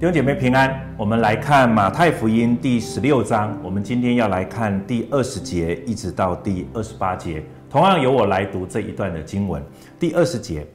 弟兄姐妹平安，我们来看马太福音第十六章。我们今天要来看第二十节一直到第二十八节，同样由我来读这一段的经文。第二十节，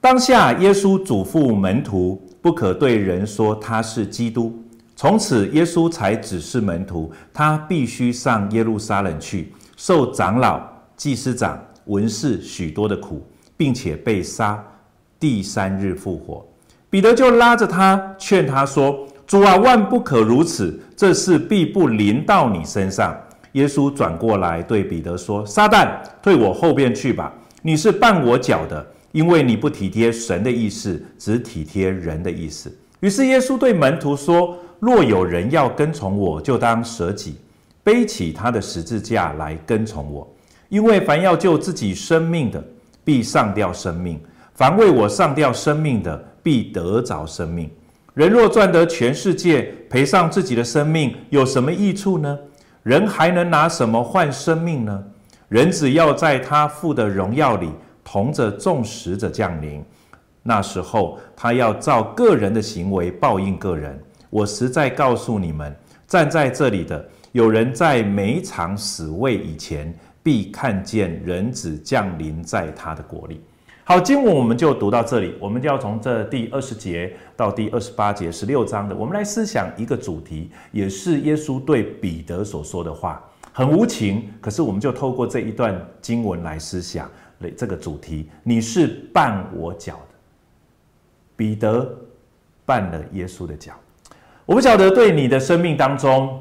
当下耶稣嘱咐门徒，不可对人说他是基督。从此，耶稣才指示门徒，他必须上耶路撒冷去，受长老、祭司长、文士许多的苦，并且被杀，第三日复活。彼得就拉着他劝他说：“主啊，万不可如此，这事必不临到你身上。”耶稣转过来对彼得说：“撒旦，退我后边去吧！你是绊我脚的，因为你不体贴神的意思，只体贴人的意思。”于是耶稣对门徒说：“若有人要跟从我，就当舍己，背起他的十字架来跟从我。因为凡要救自己生命的，必丧掉生命；凡为我丧掉生命的，必得着生命。人若赚得全世界，赔上自己的生命，有什么益处呢？人还能拿什么换生命呢？人只要在他父的荣耀里，同着众使者降临。那时候，他要照个人的行为报应个人。我实在告诉你们，站在这里的有人在每场死位以前，必看见人子降临在他的国里。好，经文我们就读到这里，我们就要从这第二十节到第二十八节，十六章的，我们来思想一个主题，也是耶稣对彼得所说的话，很无情，可是我们就透过这一段经文来思想这个主题，你是绊我脚的，彼得绊了耶稣的脚，我不晓得对你的生命当中。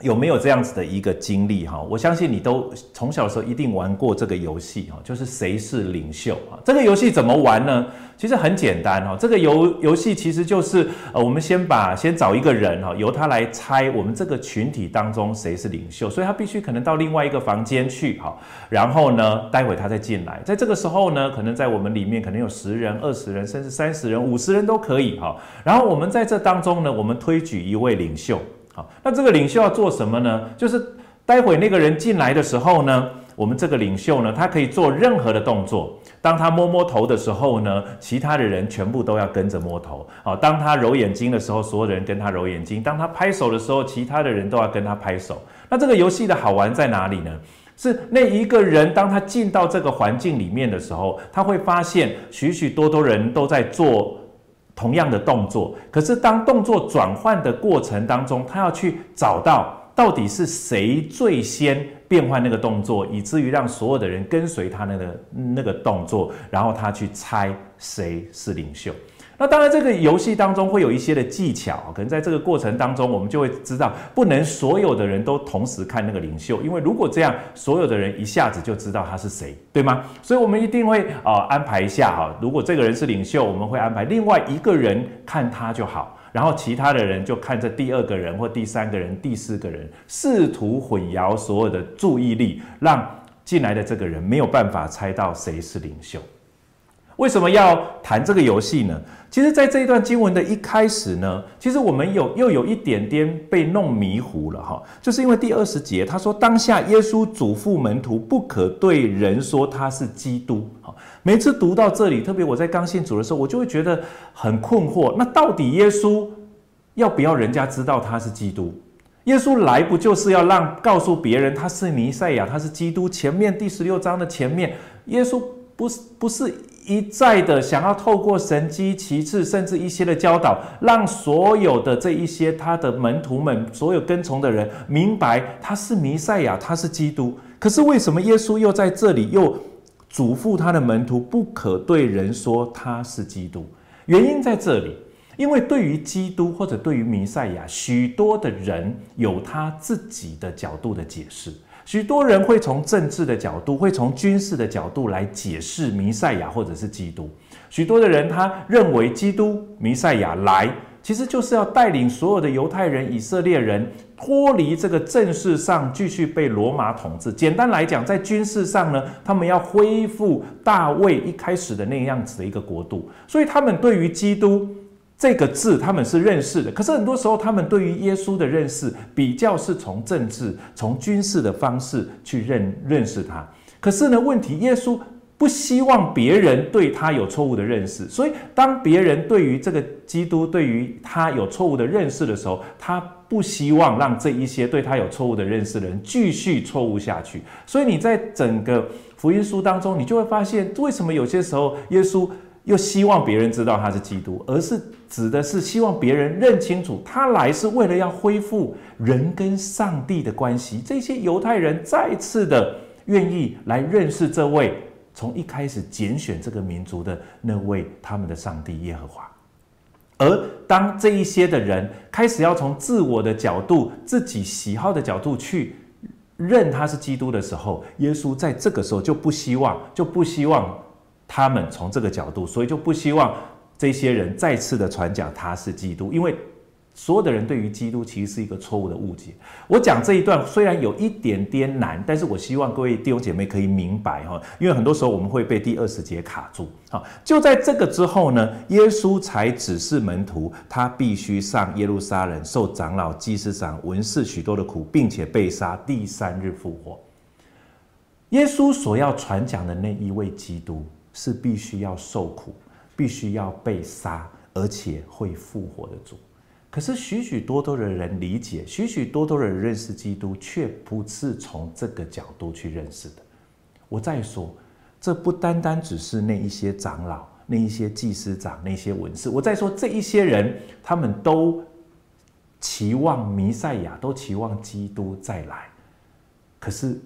有没有这样子的一个经历哈？我相信你都从小的时候一定玩过这个游戏哈，就是谁是领袖啊？这个游戏怎么玩呢？其实很简单哈。这个游游戏其实就是呃，我们先把先找一个人哈，由他来猜我们这个群体当中谁是领袖，所以他必须可能到另外一个房间去哈，然后呢，待会他再进来，在这个时候呢，可能在我们里面可能有十人、二十人，甚至三十人、五十人都可以哈。然后我们在这当中呢，我们推举一位领袖。好，那这个领袖要做什么呢？就是待会那个人进来的时候呢，我们这个领袖呢，他可以做任何的动作。当他摸摸头的时候呢，其他的人全部都要跟着摸头。好，当他揉眼睛的时候，所有的人跟他揉眼睛。当他拍手的时候，其他的人都要跟他拍手。那这个游戏的好玩在哪里呢？是那一个人，当他进到这个环境里面的时候，他会发现许许多多人都在做。同样的动作，可是当动作转换的过程当中，他要去找到到底是谁最先变换那个动作，以至于让所有的人跟随他那个那个动作，然后他去猜谁是领袖。那当然，这个游戏当中会有一些的技巧，可能在这个过程当中，我们就会知道，不能所有的人都同时看那个领袖，因为如果这样，所有的人一下子就知道他是谁，对吗？所以我们一定会啊、呃、安排一下哈，如果这个人是领袖，我们会安排另外一个人看他就好，然后其他的人就看这第二个人或第三个人、第四个人，试图混淆所有的注意力，让进来的这个人没有办法猜到谁是领袖。为什么要谈这个游戏呢？其实，在这一段经文的一开始呢，其实我们有又有一点点被弄迷糊了哈，就是因为第二十节他说，当下耶稣嘱咐门徒不可对人说他是基督。哈，每次读到这里，特别我在刚信主的时候，我就会觉得很困惑。那到底耶稣要不要人家知道他是基督？耶稣来不就是要让告诉别人他是弥赛亚，他是基督？前面第十六章的前面，耶稣不是不是。一再的想要透过神迹奇事，甚至一些的教导，让所有的这一些他的门徒们，所有跟从的人明白他是弥赛亚，他是基督。可是为什么耶稣又在这里又嘱咐他的门徒不可对人说他是基督？原因在这里，因为对于基督或者对于弥赛亚，许多的人有他自己的角度的解释。许多人会从政治的角度，会从军事的角度来解释弥赛亚或者是基督。许多的人他认为基督弥赛亚来，其实就是要带领所有的犹太人、以色列人脱离这个政事上继续被罗马统治。简单来讲，在军事上呢，他们要恢复大卫一开始的那样子的一个国度。所以他们对于基督。这个字他们是认识的，可是很多时候他们对于耶稣的认识比较是从政治、从军事的方式去认认识他。可是呢，问题耶稣不希望别人对他有错误的认识，所以当别人对于这个基督对于他有错误的认识的时候，他不希望让这一些对他有错误的认识的人继续错误下去。所以你在整个福音书当中，你就会发现，为什么有些时候耶稣又希望别人知道他是基督，而是指的是希望别人认清楚，他来是为了要恢复人跟上帝的关系。这些犹太人再次的愿意来认识这位。从一开始拣选这个民族的那位他们的上帝耶和华，而当这一些的人开始要从自我的角度、自己喜好的角度去认他是基督的时候，耶稣在这个时候就不希望，就不希望他们从这个角度，所以就不希望这些人再次的传讲他是基督，因为。所有的人对于基督其实是一个错误的误解。我讲这一段虽然有一点点难，但是我希望各位弟兄姐妹可以明白哈，因为很多时候我们会被第二十节卡住。好，就在这个之后呢，耶稣才指示门徒，他必须上耶路撒冷，受长老、祭司长、文士许多的苦，并且被杀，第三日复活。耶稣所要传讲的那一位基督，是必须要受苦，必须要被杀，而且会复活的主。可是许许多多的人理解，许许多多的人认识基督，却不是从这个角度去认识的。我再说，这不单单只是那一些长老、那一些祭司长、那些文士。我再说，这一些人，他们都期望弥赛亚，都期望基督再来。可是，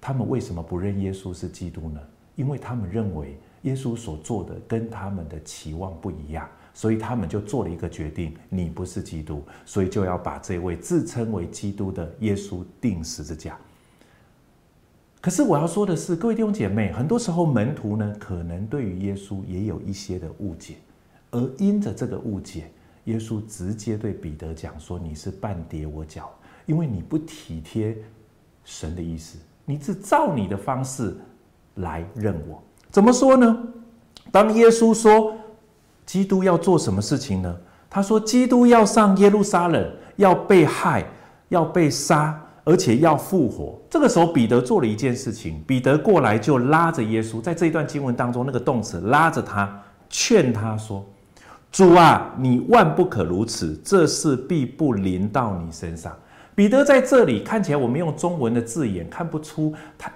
他们为什么不认耶稣是基督呢？因为他们认为耶稣所做的跟他们的期望不一样。所以他们就做了一个决定：你不是基督，所以就要把这位自称为基督的耶稣钉十字架。可是我要说的是，各位弟兄姐妹，很多时候门徒呢，可能对于耶稣也有一些的误解，而因着这个误解，耶稣直接对彼得讲说：“你是绊跌我脚，因为你不体贴神的意思，你只照你的方式来认我。”怎么说呢？当耶稣说。基督要做什么事情呢？他说：“基督要上耶路撒冷，要被害，要被杀，而且要复活。”这个时候，彼得做了一件事情。彼得过来就拉着耶稣，在这一段经文当中，那个动词拉着他，劝他说：“主啊，你万不可如此，这事必不临到你身上。”彼得在这里看起来，我们用中文的字眼看不出他。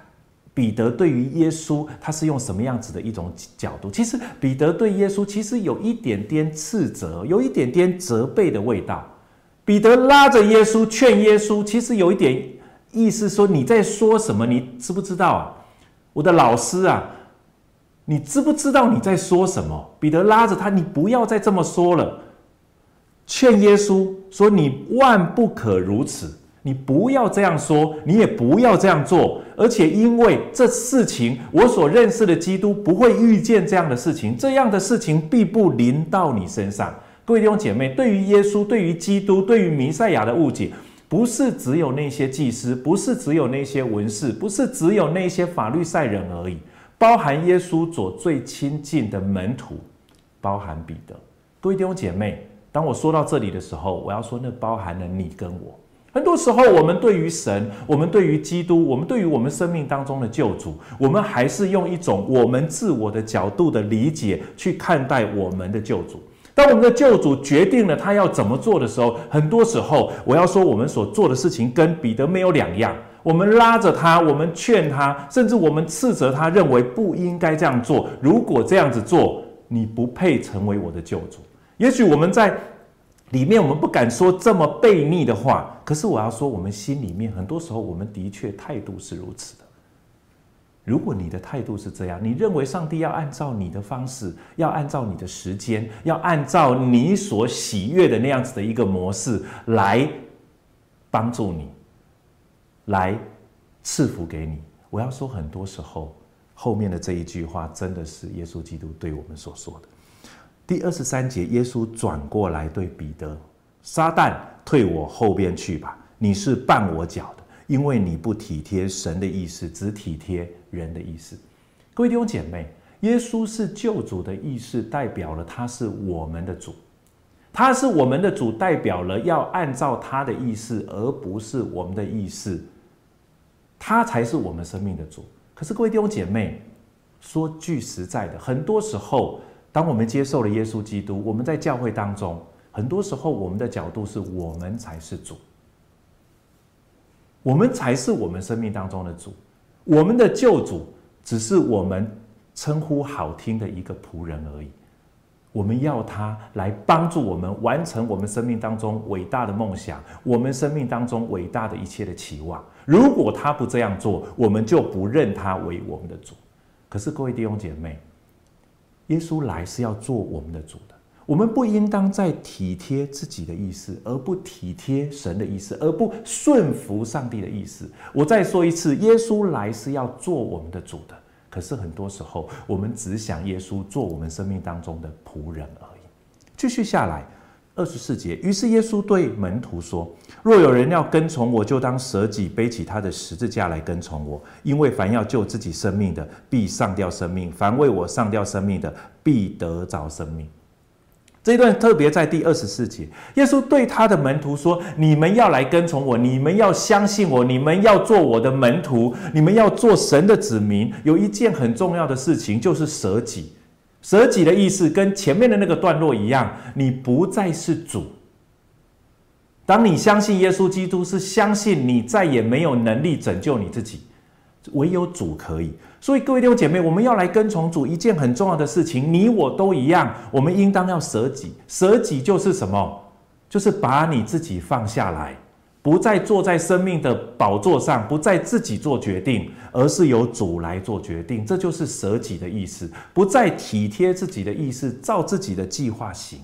彼得对于耶稣，他是用什么样子的一种角度？其实彼得对耶稣其实有一点点斥责，有一点点责备的味道。彼得拉着耶稣劝耶稣，其实有一点意思说：“你在说什么？你知不知道啊？我的老师啊，你知不知道你在说什么？”彼得拉着他：“你不要再这么说了。”劝耶稣说：“你万不可如此。”你不要这样说，你也不要这样做，而且因为这事情，我所认识的基督不会遇见这样的事情，这样的事情必不临到你身上。各位弟兄姐妹，对于耶稣、对于基督、对于弥赛亚的误解，不是只有那些祭司，不是只有那些文士，不是只有那些法律赛人而已，包含耶稣所最亲近的门徒，包含彼得。各位弟兄姐妹，当我说到这里的时候，我要说，那包含了你跟我。很多时候，我们对于神，我们对于基督，我们对于我们生命当中的救主，我们还是用一种我们自我的角度的理解去看待我们的救主。当我们的救主决定了他要怎么做的时候，很多时候，我要说，我们所做的事情跟彼得没有两样。我们拉着他，我们劝他，甚至我们斥责他，认为不应该这样做。如果这样子做，你不配成为我的救主。也许我们在。里面我们不敢说这么悖逆的话，可是我要说，我们心里面很多时候，我们的确态度是如此的。如果你的态度是这样，你认为上帝要按照你的方式，要按照你的时间，要按照你所喜悦的那样子的一个模式来帮助你，来赐福给你，我要说，很多时候后面的这一句话，真的是耶稣基督对我们所说的。第二十三节，耶稣转过来对彼得：“撒旦，退我后边去吧！你是绊我脚的，因为你不体贴神的意思，只体贴人的意思。”各位弟兄姐妹，耶稣是救主的意思，代表了他是我们的主，他是我们的主，代表了要按照他的意思，而不是我们的意思，他才是我们生命的主。可是，各位弟兄姐妹，说句实在的，很多时候，当我们接受了耶稣基督，我们在教会当中，很多时候我们的角度是我们才是主，我们才是我们生命当中的主，我们的救主只是我们称呼好听的一个仆人而已。我们要他来帮助我们完成我们生命当中伟大的梦想，我们生命当中伟大的一切的期望。如果他不这样做，我们就不认他为我们的主。可是各位弟兄姐妹，耶稣来是要做我们的主的，我们不应当在体贴自己的意思，而不体贴神的意思，而不顺服上帝的意思。我再说一次，耶稣来是要做我们的主的。可是很多时候，我们只想耶稣做我们生命当中的仆人而已。继续下来，二十四节，于是耶稣对门徒说：“若有人要跟从我，就当舍己，背起他的十字架来跟从我。因为凡要救自己生命的，必上吊生命；凡为我上吊生命的，必得着生命。”这一段特别在第二十四节，耶稣对他的门徒说：“你们要来跟从我，你们要相信我，你们要做我的门徒，你们要做神的子民。有一件很重要的事情，就是舍己。舍己的意思跟前面的那个段落一样，你不再是主。当你相信耶稣基督，是相信你再也没有能力拯救你自己。”唯有主可以，所以各位弟兄姐妹，我们要来跟从主，一件很重要的事情，你我都一样，我们应当要舍己。舍己就是什么？就是把你自己放下来，不再坐在生命的宝座上，不再自己做决定，而是由主来做决定。这就是舍己的意思，不再体贴自己的意思，照自己的计划行。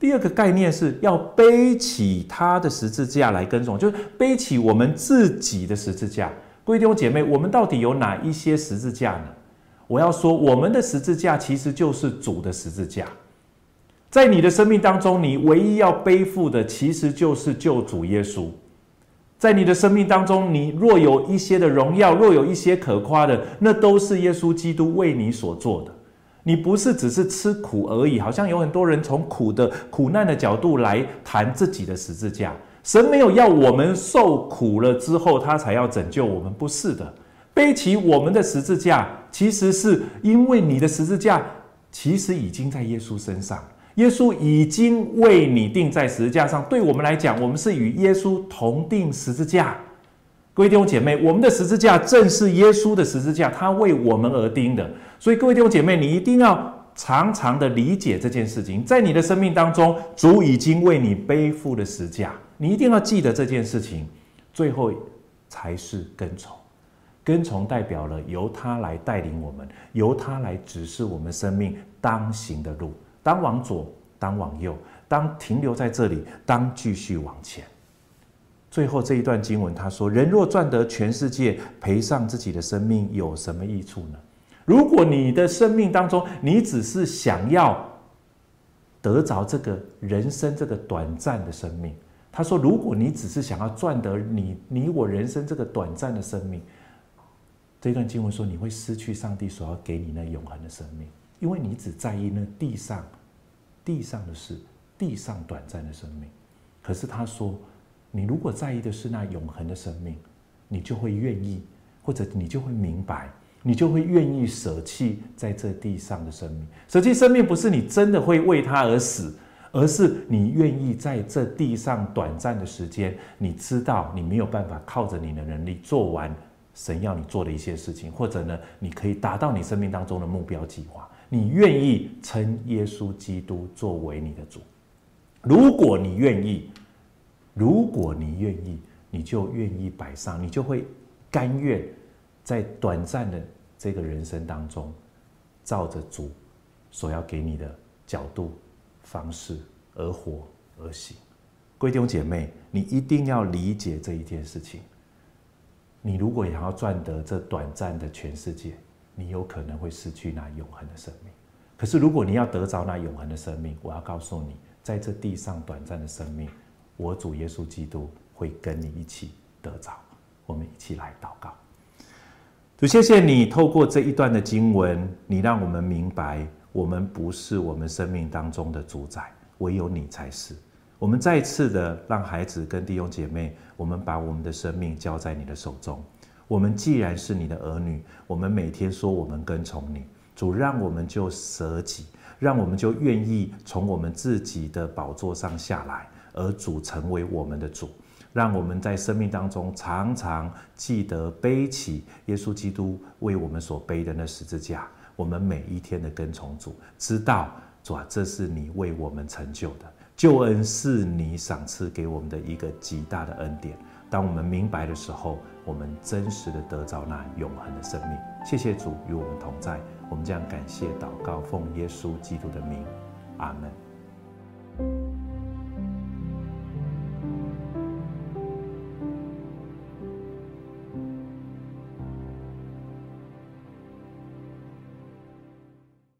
第二个概念是要背起他的十字架来跟从，就是背起我们自己的十字架。各位弟兄姐妹，我们到底有哪一些十字架呢？我要说，我们的十字架其实就是主的十字架。在你的生命当中，你唯一要背负的，其实就是救主耶稣。在你的生命当中，你若有一些的荣耀，若有一些可夸的，那都是耶稣基督为你所做的。你不是只是吃苦而已，好像有很多人从苦的苦难的角度来谈自己的十字架。神没有要我们受苦了之后，他才要拯救我们，不是的。背起我们的十字架，其实是因为你的十字架其实已经在耶稣身上，耶稣已经为你钉在十字架上。对我们来讲，我们是与耶稣同钉十字架。各位弟兄姐妹，我们的十字架正是耶稣的十字架，他为我们而钉的。所以，各位弟兄姐妹，你一定要常常的理解这件事情，在你的生命当中，主已经为你背负了十字架。你一定要记得这件事情，最后才是跟从。跟从代表了由他来带领我们，由他来指示我们生命当行的路，当往左，当往右，当停留在这里，当继续往前。最后这一段经文，他说：“人若赚得全世界，赔上自己的生命，有什么益处呢？”如果你的生命当中，你只是想要得着这个人生这个短暂的生命。他说：“如果你只是想要赚得你你我人生这个短暂的生命，这段经文说你会失去上帝所要给你那永恒的生命，因为你只在意那地上地上的事，地上短暂的生命。可是他说，你如果在意的是那永恒的生命，你就会愿意，或者你就会明白，你就会愿意舍弃在这地上的生命。舍弃生命不是你真的会为他而死。”而是你愿意在这地上短暂的时间，你知道你没有办法靠着你的能力做完神要你做的一些事情，或者呢，你可以达到你生命当中的目标计划。你愿意称耶稣基督作为你的主。如果你愿意，如果你愿意，你就愿意摆上，你就会甘愿在短暂的这个人生当中，照着主所要给你的角度。方式而活而行，各位弟兄姐妹，你一定要理解这一件事情。你如果想要赚得这短暂的全世界，你有可能会失去那永恒的生命。可是，如果你要得着那永恒的生命，我要告诉你，在这地上短暂的生命，我主耶稣基督会跟你一起得着。我们一起来祷告。主，谢谢你透过这一段的经文，你让我们明白。我们不是我们生命当中的主宰，唯有你才是。我们再次的让孩子跟弟兄姐妹，我们把我们的生命交在你的手中。我们既然是你的儿女，我们每天说我们跟从你，主让我们就舍己，让我们就愿意从我们自己的宝座上下来，而主成为我们的主。让我们在生命当中常常记得背起耶稣基督为我们所背的那十字架，我们每一天的跟从主，知道主啊，这是你为我们成就的救恩，是你赏赐给我们的一个极大的恩典。当我们明白的时候，我们真实的得着那永恒的生命。谢谢主与我们同在，我们将感谢祷告，奉耶稣基督的名，阿门。